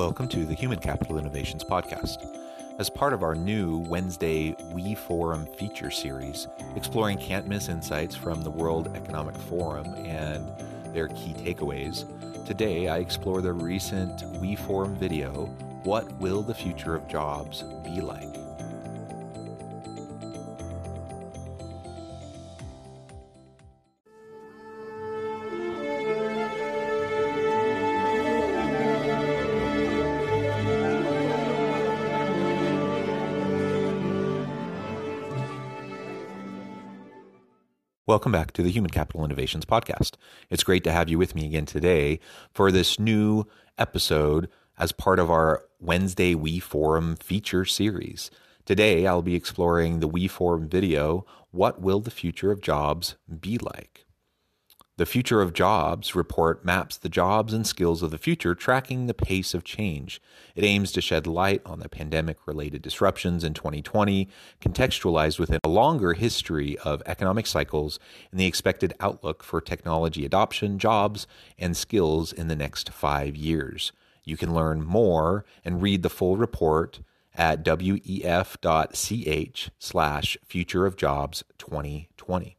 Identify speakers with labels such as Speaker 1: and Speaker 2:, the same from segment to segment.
Speaker 1: Welcome to the Human Capital Innovations Podcast. As part of our new Wednesday We Forum feature series, exploring can't miss insights from the World Economic Forum and their key takeaways, today I explore the recent We Forum video What Will the Future of Jobs Be Like? Welcome back to the Human Capital Innovations Podcast. It's great to have you with me again today for this new episode as part of our Wednesday We Forum feature series. Today, I'll be exploring the We Forum video What Will the Future of Jobs Be Like? The Future of Jobs report maps the jobs and skills of the future, tracking the pace of change. It aims to shed light on the pandemic related disruptions in 2020, contextualized within a longer history of economic cycles and the expected outlook for technology adoption, jobs, and skills in the next five years. You can learn more and read the full report at wef.ch slash future of jobs 2020.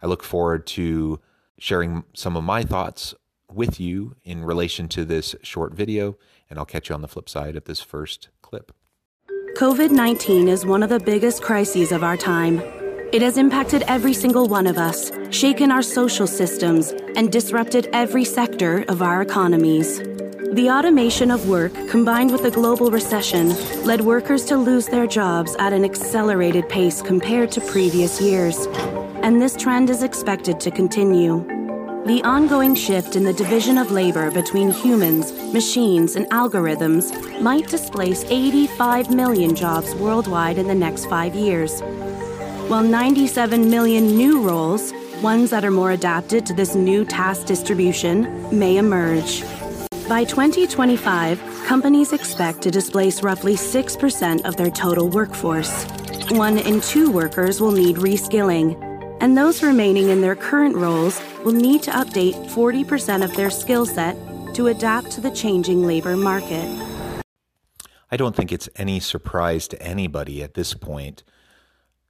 Speaker 1: I look forward to sharing some of my thoughts with you in relation to this short video, and I'll catch you on the flip side of this first clip.
Speaker 2: COVID 19 is one of the biggest crises of our time. It has impacted every single one of us, shaken our social systems, and disrupted every sector of our economies. The automation of work, combined with the global recession, led workers to lose their jobs at an accelerated pace compared to previous years and this trend is expected to continue. The ongoing shift in the division of labor between humans, machines, and algorithms might displace 85 million jobs worldwide in the next five years, while 97 million new roles, ones that are more adapted to this new task distribution, may emerge. By 2025, companies expect to displace roughly 6% of their total workforce. One in two workers will need reskilling and those remaining in their current roles will need to update 40% of their skill set to adapt to the changing labor market.
Speaker 1: I don't think it's any surprise to anybody at this point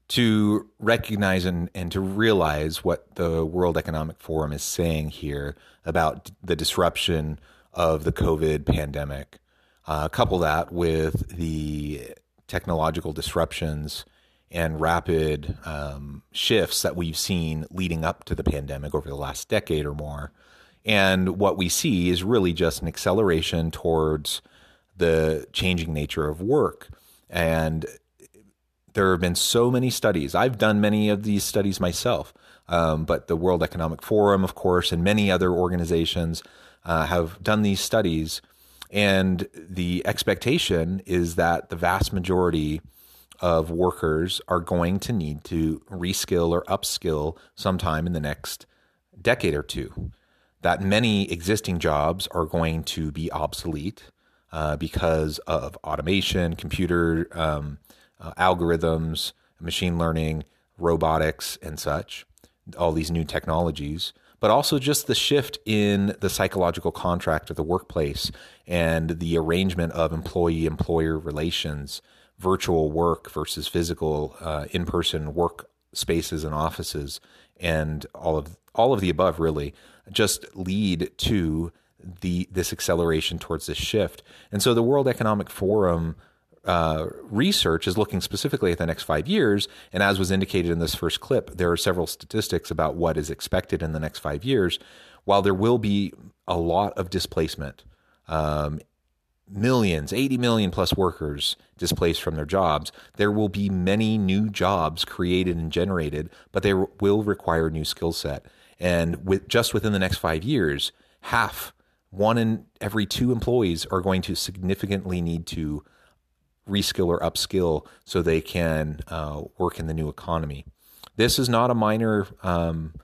Speaker 1: to recognize and, and to realize what the World Economic Forum is saying here about the disruption of the COVID pandemic. Uh, couple that with the technological disruptions and rapid um, shifts that we've seen leading up to the pandemic over the last decade or more. And what we see is really just an acceleration towards the changing nature of work. And there have been so many studies. I've done many of these studies myself, um, but the World Economic Forum, of course, and many other organizations uh, have done these studies. And the expectation is that the vast majority of workers are going to need to reskill or upskill sometime in the next decade or two. That many existing jobs are going to be obsolete uh, because of automation, computer um, uh, algorithms, machine learning, robotics, and such, all these new technologies but also just the shift in the psychological contract of the workplace and the arrangement of employee employer relations virtual work versus physical uh, in-person work spaces and offices and all of all of the above really just lead to the this acceleration towards this shift and so the world economic forum uh, research is looking specifically at the next five years. And as was indicated in this first clip, there are several statistics about what is expected in the next five years. While there will be a lot of displacement um, millions, 80 million plus workers displaced from their jobs, there will be many new jobs created and generated, but they will require new skill set. And with just within the next five years, half one in every two employees are going to significantly need to reskill or upskill so they can uh, work in the new economy. This is not a minor um,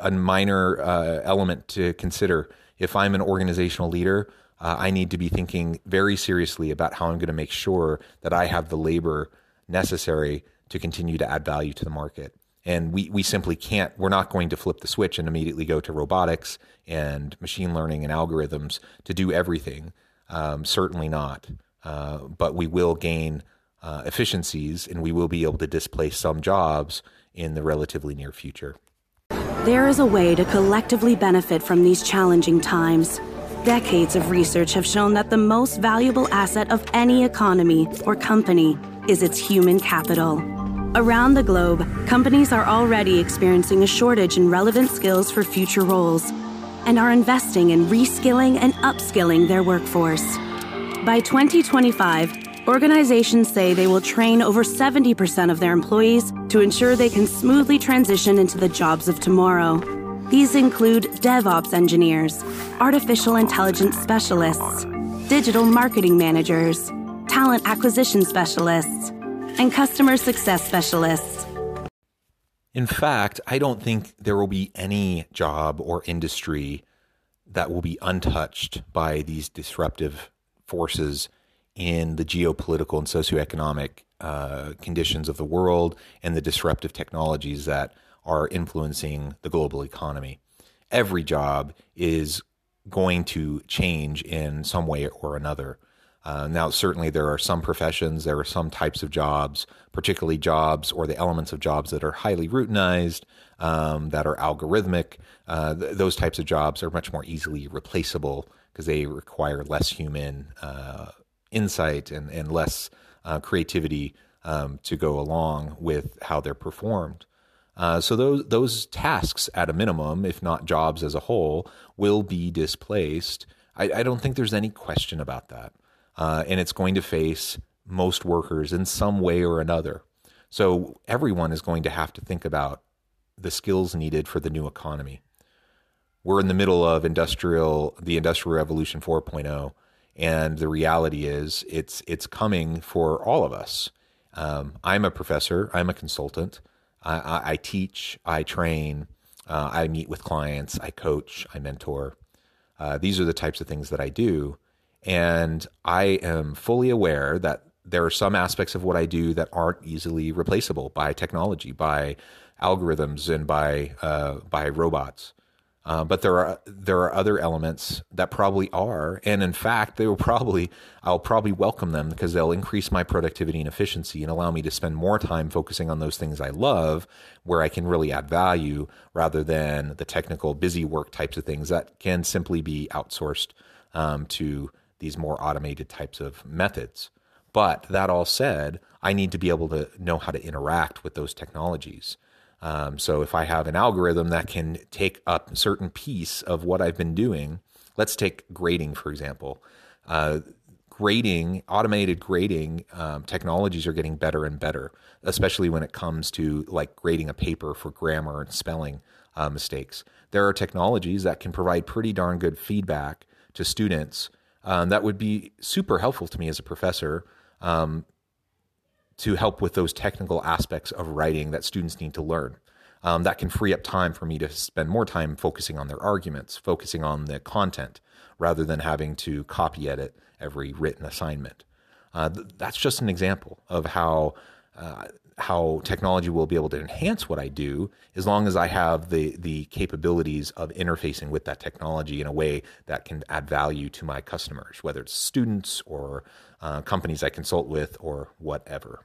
Speaker 1: a minor uh, element to consider. If I'm an organizational leader, uh, I need to be thinking very seriously about how I'm going to make sure that I have the labor necessary to continue to add value to the market. And we, we simply can't, we're not going to flip the switch and immediately go to robotics and machine learning and algorithms to do everything. Um, certainly not. Uh, but we will gain uh, efficiencies and we will be able to displace some jobs in the relatively near future.
Speaker 2: There is a way to collectively benefit from these challenging times. Decades of research have shown that the most valuable asset of any economy or company is its human capital. Around the globe, companies are already experiencing a shortage in relevant skills for future roles and are investing in reskilling and upskilling their workforce. By 2025, organizations say they will train over 70% of their employees to ensure they can smoothly transition into the jobs of tomorrow. These include DevOps engineers, artificial intelligence specialists, digital marketing managers, talent acquisition specialists, and customer success specialists.
Speaker 1: In fact, I don't think there will be any job or industry that will be untouched by these disruptive forces in the geopolitical and socioeconomic uh, conditions of the world and the disruptive technologies that are influencing the global economy. Every job is going to change in some way or another. Uh, now, certainly, there are some professions, there are some types of jobs, particularly jobs or the elements of jobs that are highly routinized, um, that are algorithmic. Uh, th- those types of jobs are much more easily replaceable because they require less human uh, insight and, and less uh, creativity um, to go along with how they're performed. Uh, so those those tasks, at a minimum, if not jobs as a whole, will be displaced. I, I don't think there's any question about that, uh, and it's going to face most workers in some way or another. So everyone is going to have to think about the skills needed for the new economy. We're in the middle of industrial the industrial revolution 4.0 and the reality is it's it's coming for all of us. Um, i'm a professor. I'm a consultant i, I, I teach i train uh, i meet with clients i coach i mentor. Uh, these are the types of things that i do. And i am fully aware that there are some aspects of what i do that aren't easily replaceable by technology by algorithms and by uh, by robots uh, but there are there are other elements that probably are, and in fact, they will probably I'll probably welcome them because they'll increase my productivity and efficiency and allow me to spend more time focusing on those things I love, where I can really add value, rather than the technical busy work types of things that can simply be outsourced um, to these more automated types of methods. But that all said, I need to be able to know how to interact with those technologies. Um, so if I have an algorithm that can take up a certain piece of what I've been doing, let's take grading, for example. Uh, grading, automated grading um, technologies are getting better and better, especially when it comes to like grading a paper for grammar and spelling uh, mistakes. There are technologies that can provide pretty darn good feedback to students um, that would be super helpful to me as a professor um, to help with those technical aspects of writing that students need to learn. Um, that can free up time for me to spend more time focusing on their arguments, focusing on the content, rather than having to copy edit every written assignment. Uh, th- that's just an example of how uh, how technology will be able to enhance what I do as long as I have the the capabilities of interfacing with that technology in a way that can add value to my customers, whether it's students or uh, companies I consult with or whatever.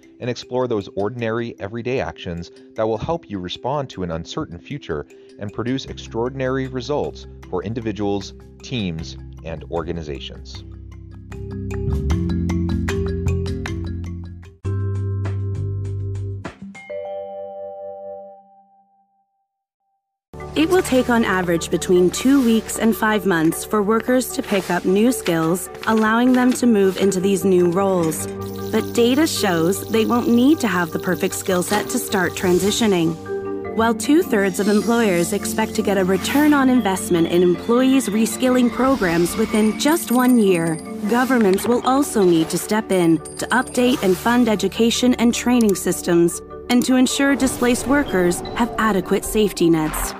Speaker 1: and explore those ordinary, everyday actions that will help you respond to an uncertain future and produce extraordinary results for individuals, teams, and organizations.
Speaker 2: Will take on average between two weeks and five months for workers to pick up new skills, allowing them to move into these new roles. But data shows they won't need to have the perfect skill set to start transitioning. While two thirds of employers expect to get a return on investment in employees' reskilling programs within just one year, governments will also need to step in to update and fund education and training systems and to ensure displaced workers have adequate safety nets.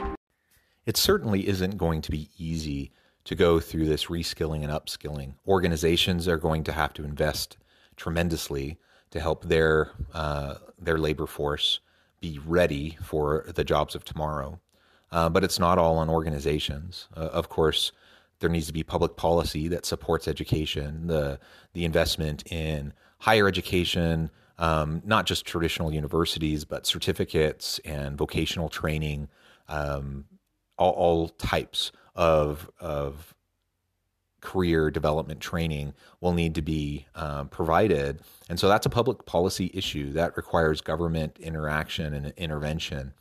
Speaker 1: It certainly isn't going to be easy to go through this reskilling and upskilling. Organizations are going to have to invest tremendously to help their uh, their labor force be ready for the jobs of tomorrow. Uh, but it's not all on organizations. Uh, of course, there needs to be public policy that supports education, the the investment in higher education, um, not just traditional universities, but certificates and vocational training, um, all, all, types of of career development training will need to be um, provided. And so that's a public policy issue that requires government interaction and intervention.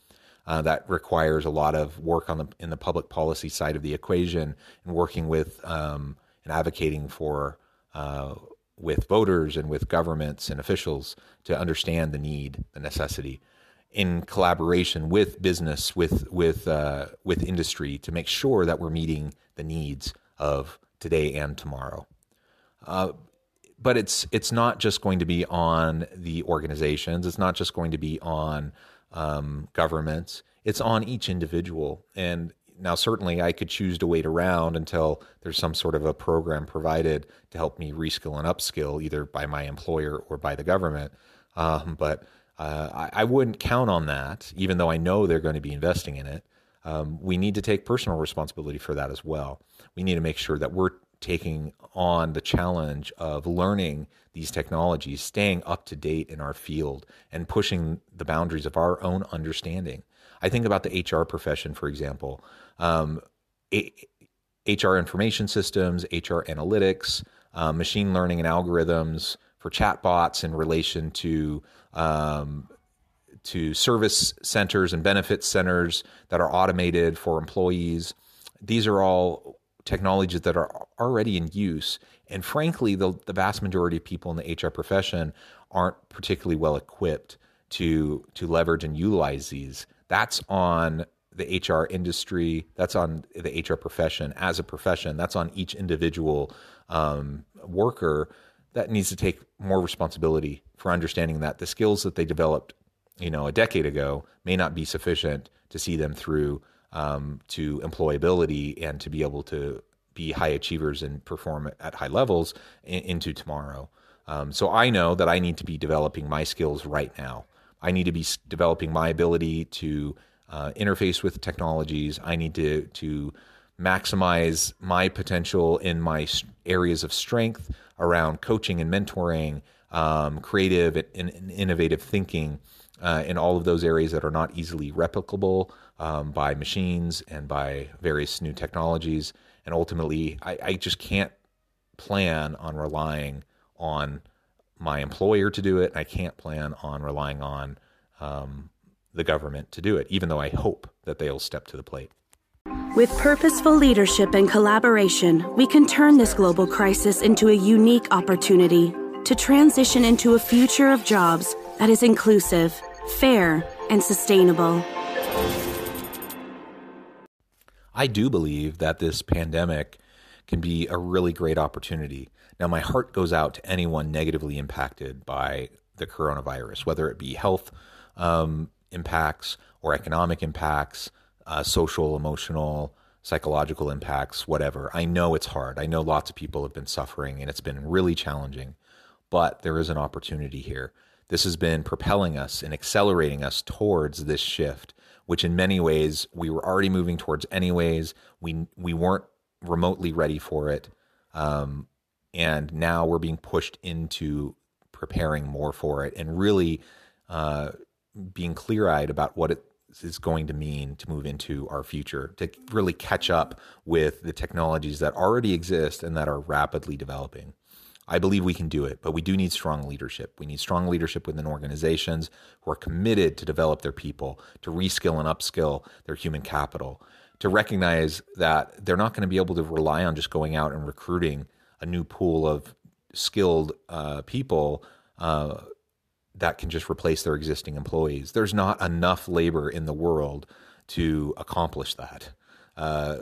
Speaker 1: Uh, that requires a lot of work on the in the public policy side of the equation and working with um, and advocating for uh, with voters and with governments and officials to understand the need, the necessity, in collaboration with business, with with uh, with industry, to make sure that we're meeting the needs of today and tomorrow. Uh, but it's it's not just going to be on the organizations. It's not just going to be on um, governments. It's on each individual. And now, certainly, I could choose to wait around until there's some sort of a program provided to help me reskill and upskill, either by my employer or by the government. Um, but uh, I, I, wouldn't count on that, even though I know they're going to be investing in it. Um, we need to take personal responsibility for that as well we need to make sure that we're taking on the challenge of learning these technologies, staying up to date in our field, and pushing the boundaries of our own understanding. I think about the HR profession, for example. Um, HR information systems, HR analytics, uh, machine learning and algorithms for chatbots in relation to um, to service centers and benefit centers that are automated for employees. These are all technologies that are already in use. And frankly, the, the vast majority of people in the HR profession aren't particularly well equipped to to leverage and utilize these. That's on the HR industry. That's on the HR profession as a profession. That's on each individual um, worker that needs to take more responsibility for understanding that the skills that they developed, you know, a decade ago may not be sufficient to see them through um, to employability and to be able to be high achievers and perform at high levels in, into tomorrow. Um, so I know that I need to be developing my skills right now. I need to be developing my ability to uh, interface with technologies. I need to to maximize my potential in my areas of strength around coaching and mentoring, um, creative and, and, innovative thinking, uh, in all of those areas that are not easily replicable um, by machines and by various new technologies. And ultimately, I, I, just can't plan on relying on my employer to do it. I can't plan on relying on um, the government to do it, even though I hope that they'll step to the plate.
Speaker 2: With purposeful leadership and collaboration, we can turn this global crisis into a unique opportunity to transition into a future of jobs that is inclusive, fair, and sustainable.
Speaker 1: I do believe that this pandemic can be a really great opportunity. Now, my heart goes out to anyone negatively impacted by the coronavirus, whether it be health um, impacts or economic impacts, uh, social, emotional, psychological impacts, whatever. I know it's hard. I know lots of people have been suffering and it's been really challenging, but there is an opportunity here. This has been propelling us and accelerating us towards this shift, which in many ways we were already moving towards anyways. We we weren't remotely ready for it. Um, and now we're being pushed into preparing more for it and really uh, being clear eyed about what it is going to mean to move into our future, to really catch up with the technologies that already exist and that are rapidly developing. I believe we can do it, but we do need strong leadership. We need strong leadership within organizations who are committed to develop their people, to reskill and upskill their human capital, to recognize that they're not going to be able to rely on just going out and recruiting a new pool of skilled uh, people uh, that can just replace their existing employees. There's not enough labor in the world to accomplish that. Uh,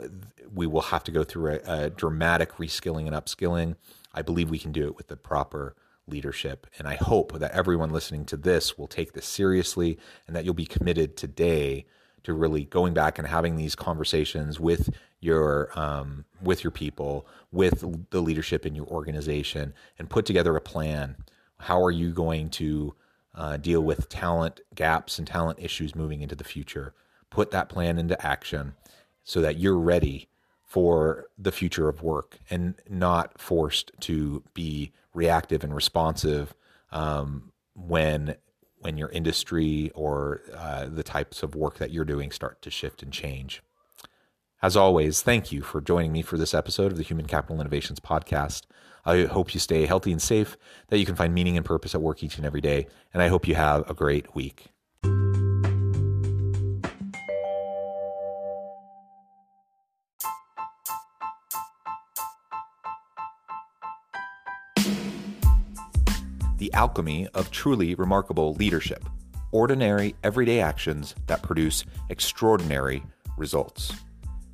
Speaker 1: we will have to go through a, a dramatic reskilling and upskilling. I believe we can do it with the proper leadership. And I hope that everyone listening to this will take this seriously and that you'll be committed today to really going back and having these conversations with your um, with your people, with the leadership in your organization, and put together a plan. How are you going to uh, deal with talent gaps and talent issues moving into the future? Put that plan into action so that you're ready for the future of work and not forced to be reactive and responsive um, when when your industry or uh, the types of work that you're doing start to shift and change. As always, thank you for joining me for this episode of the Human Capital Innovations Podcast. I hope you stay healthy and safe, that you can find meaning and purpose at work each and every day, and I hope you have a great week. the alchemy of truly remarkable leadership ordinary, everyday actions that produce extraordinary results.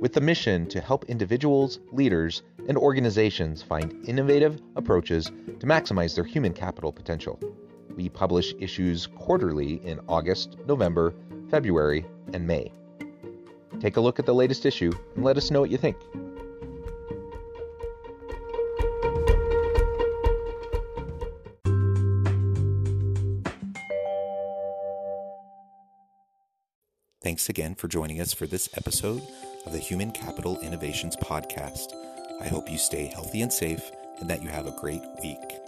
Speaker 1: with the mission to help individuals, leaders, and organizations find innovative approaches to maximize their human capital potential. We publish issues quarterly in August, November, February, and May. Take a look at the latest issue and let us know what you think. Thanks again for joining us for this episode of the Human Capital Innovations Podcast. I hope you stay healthy and safe and that you have a great week.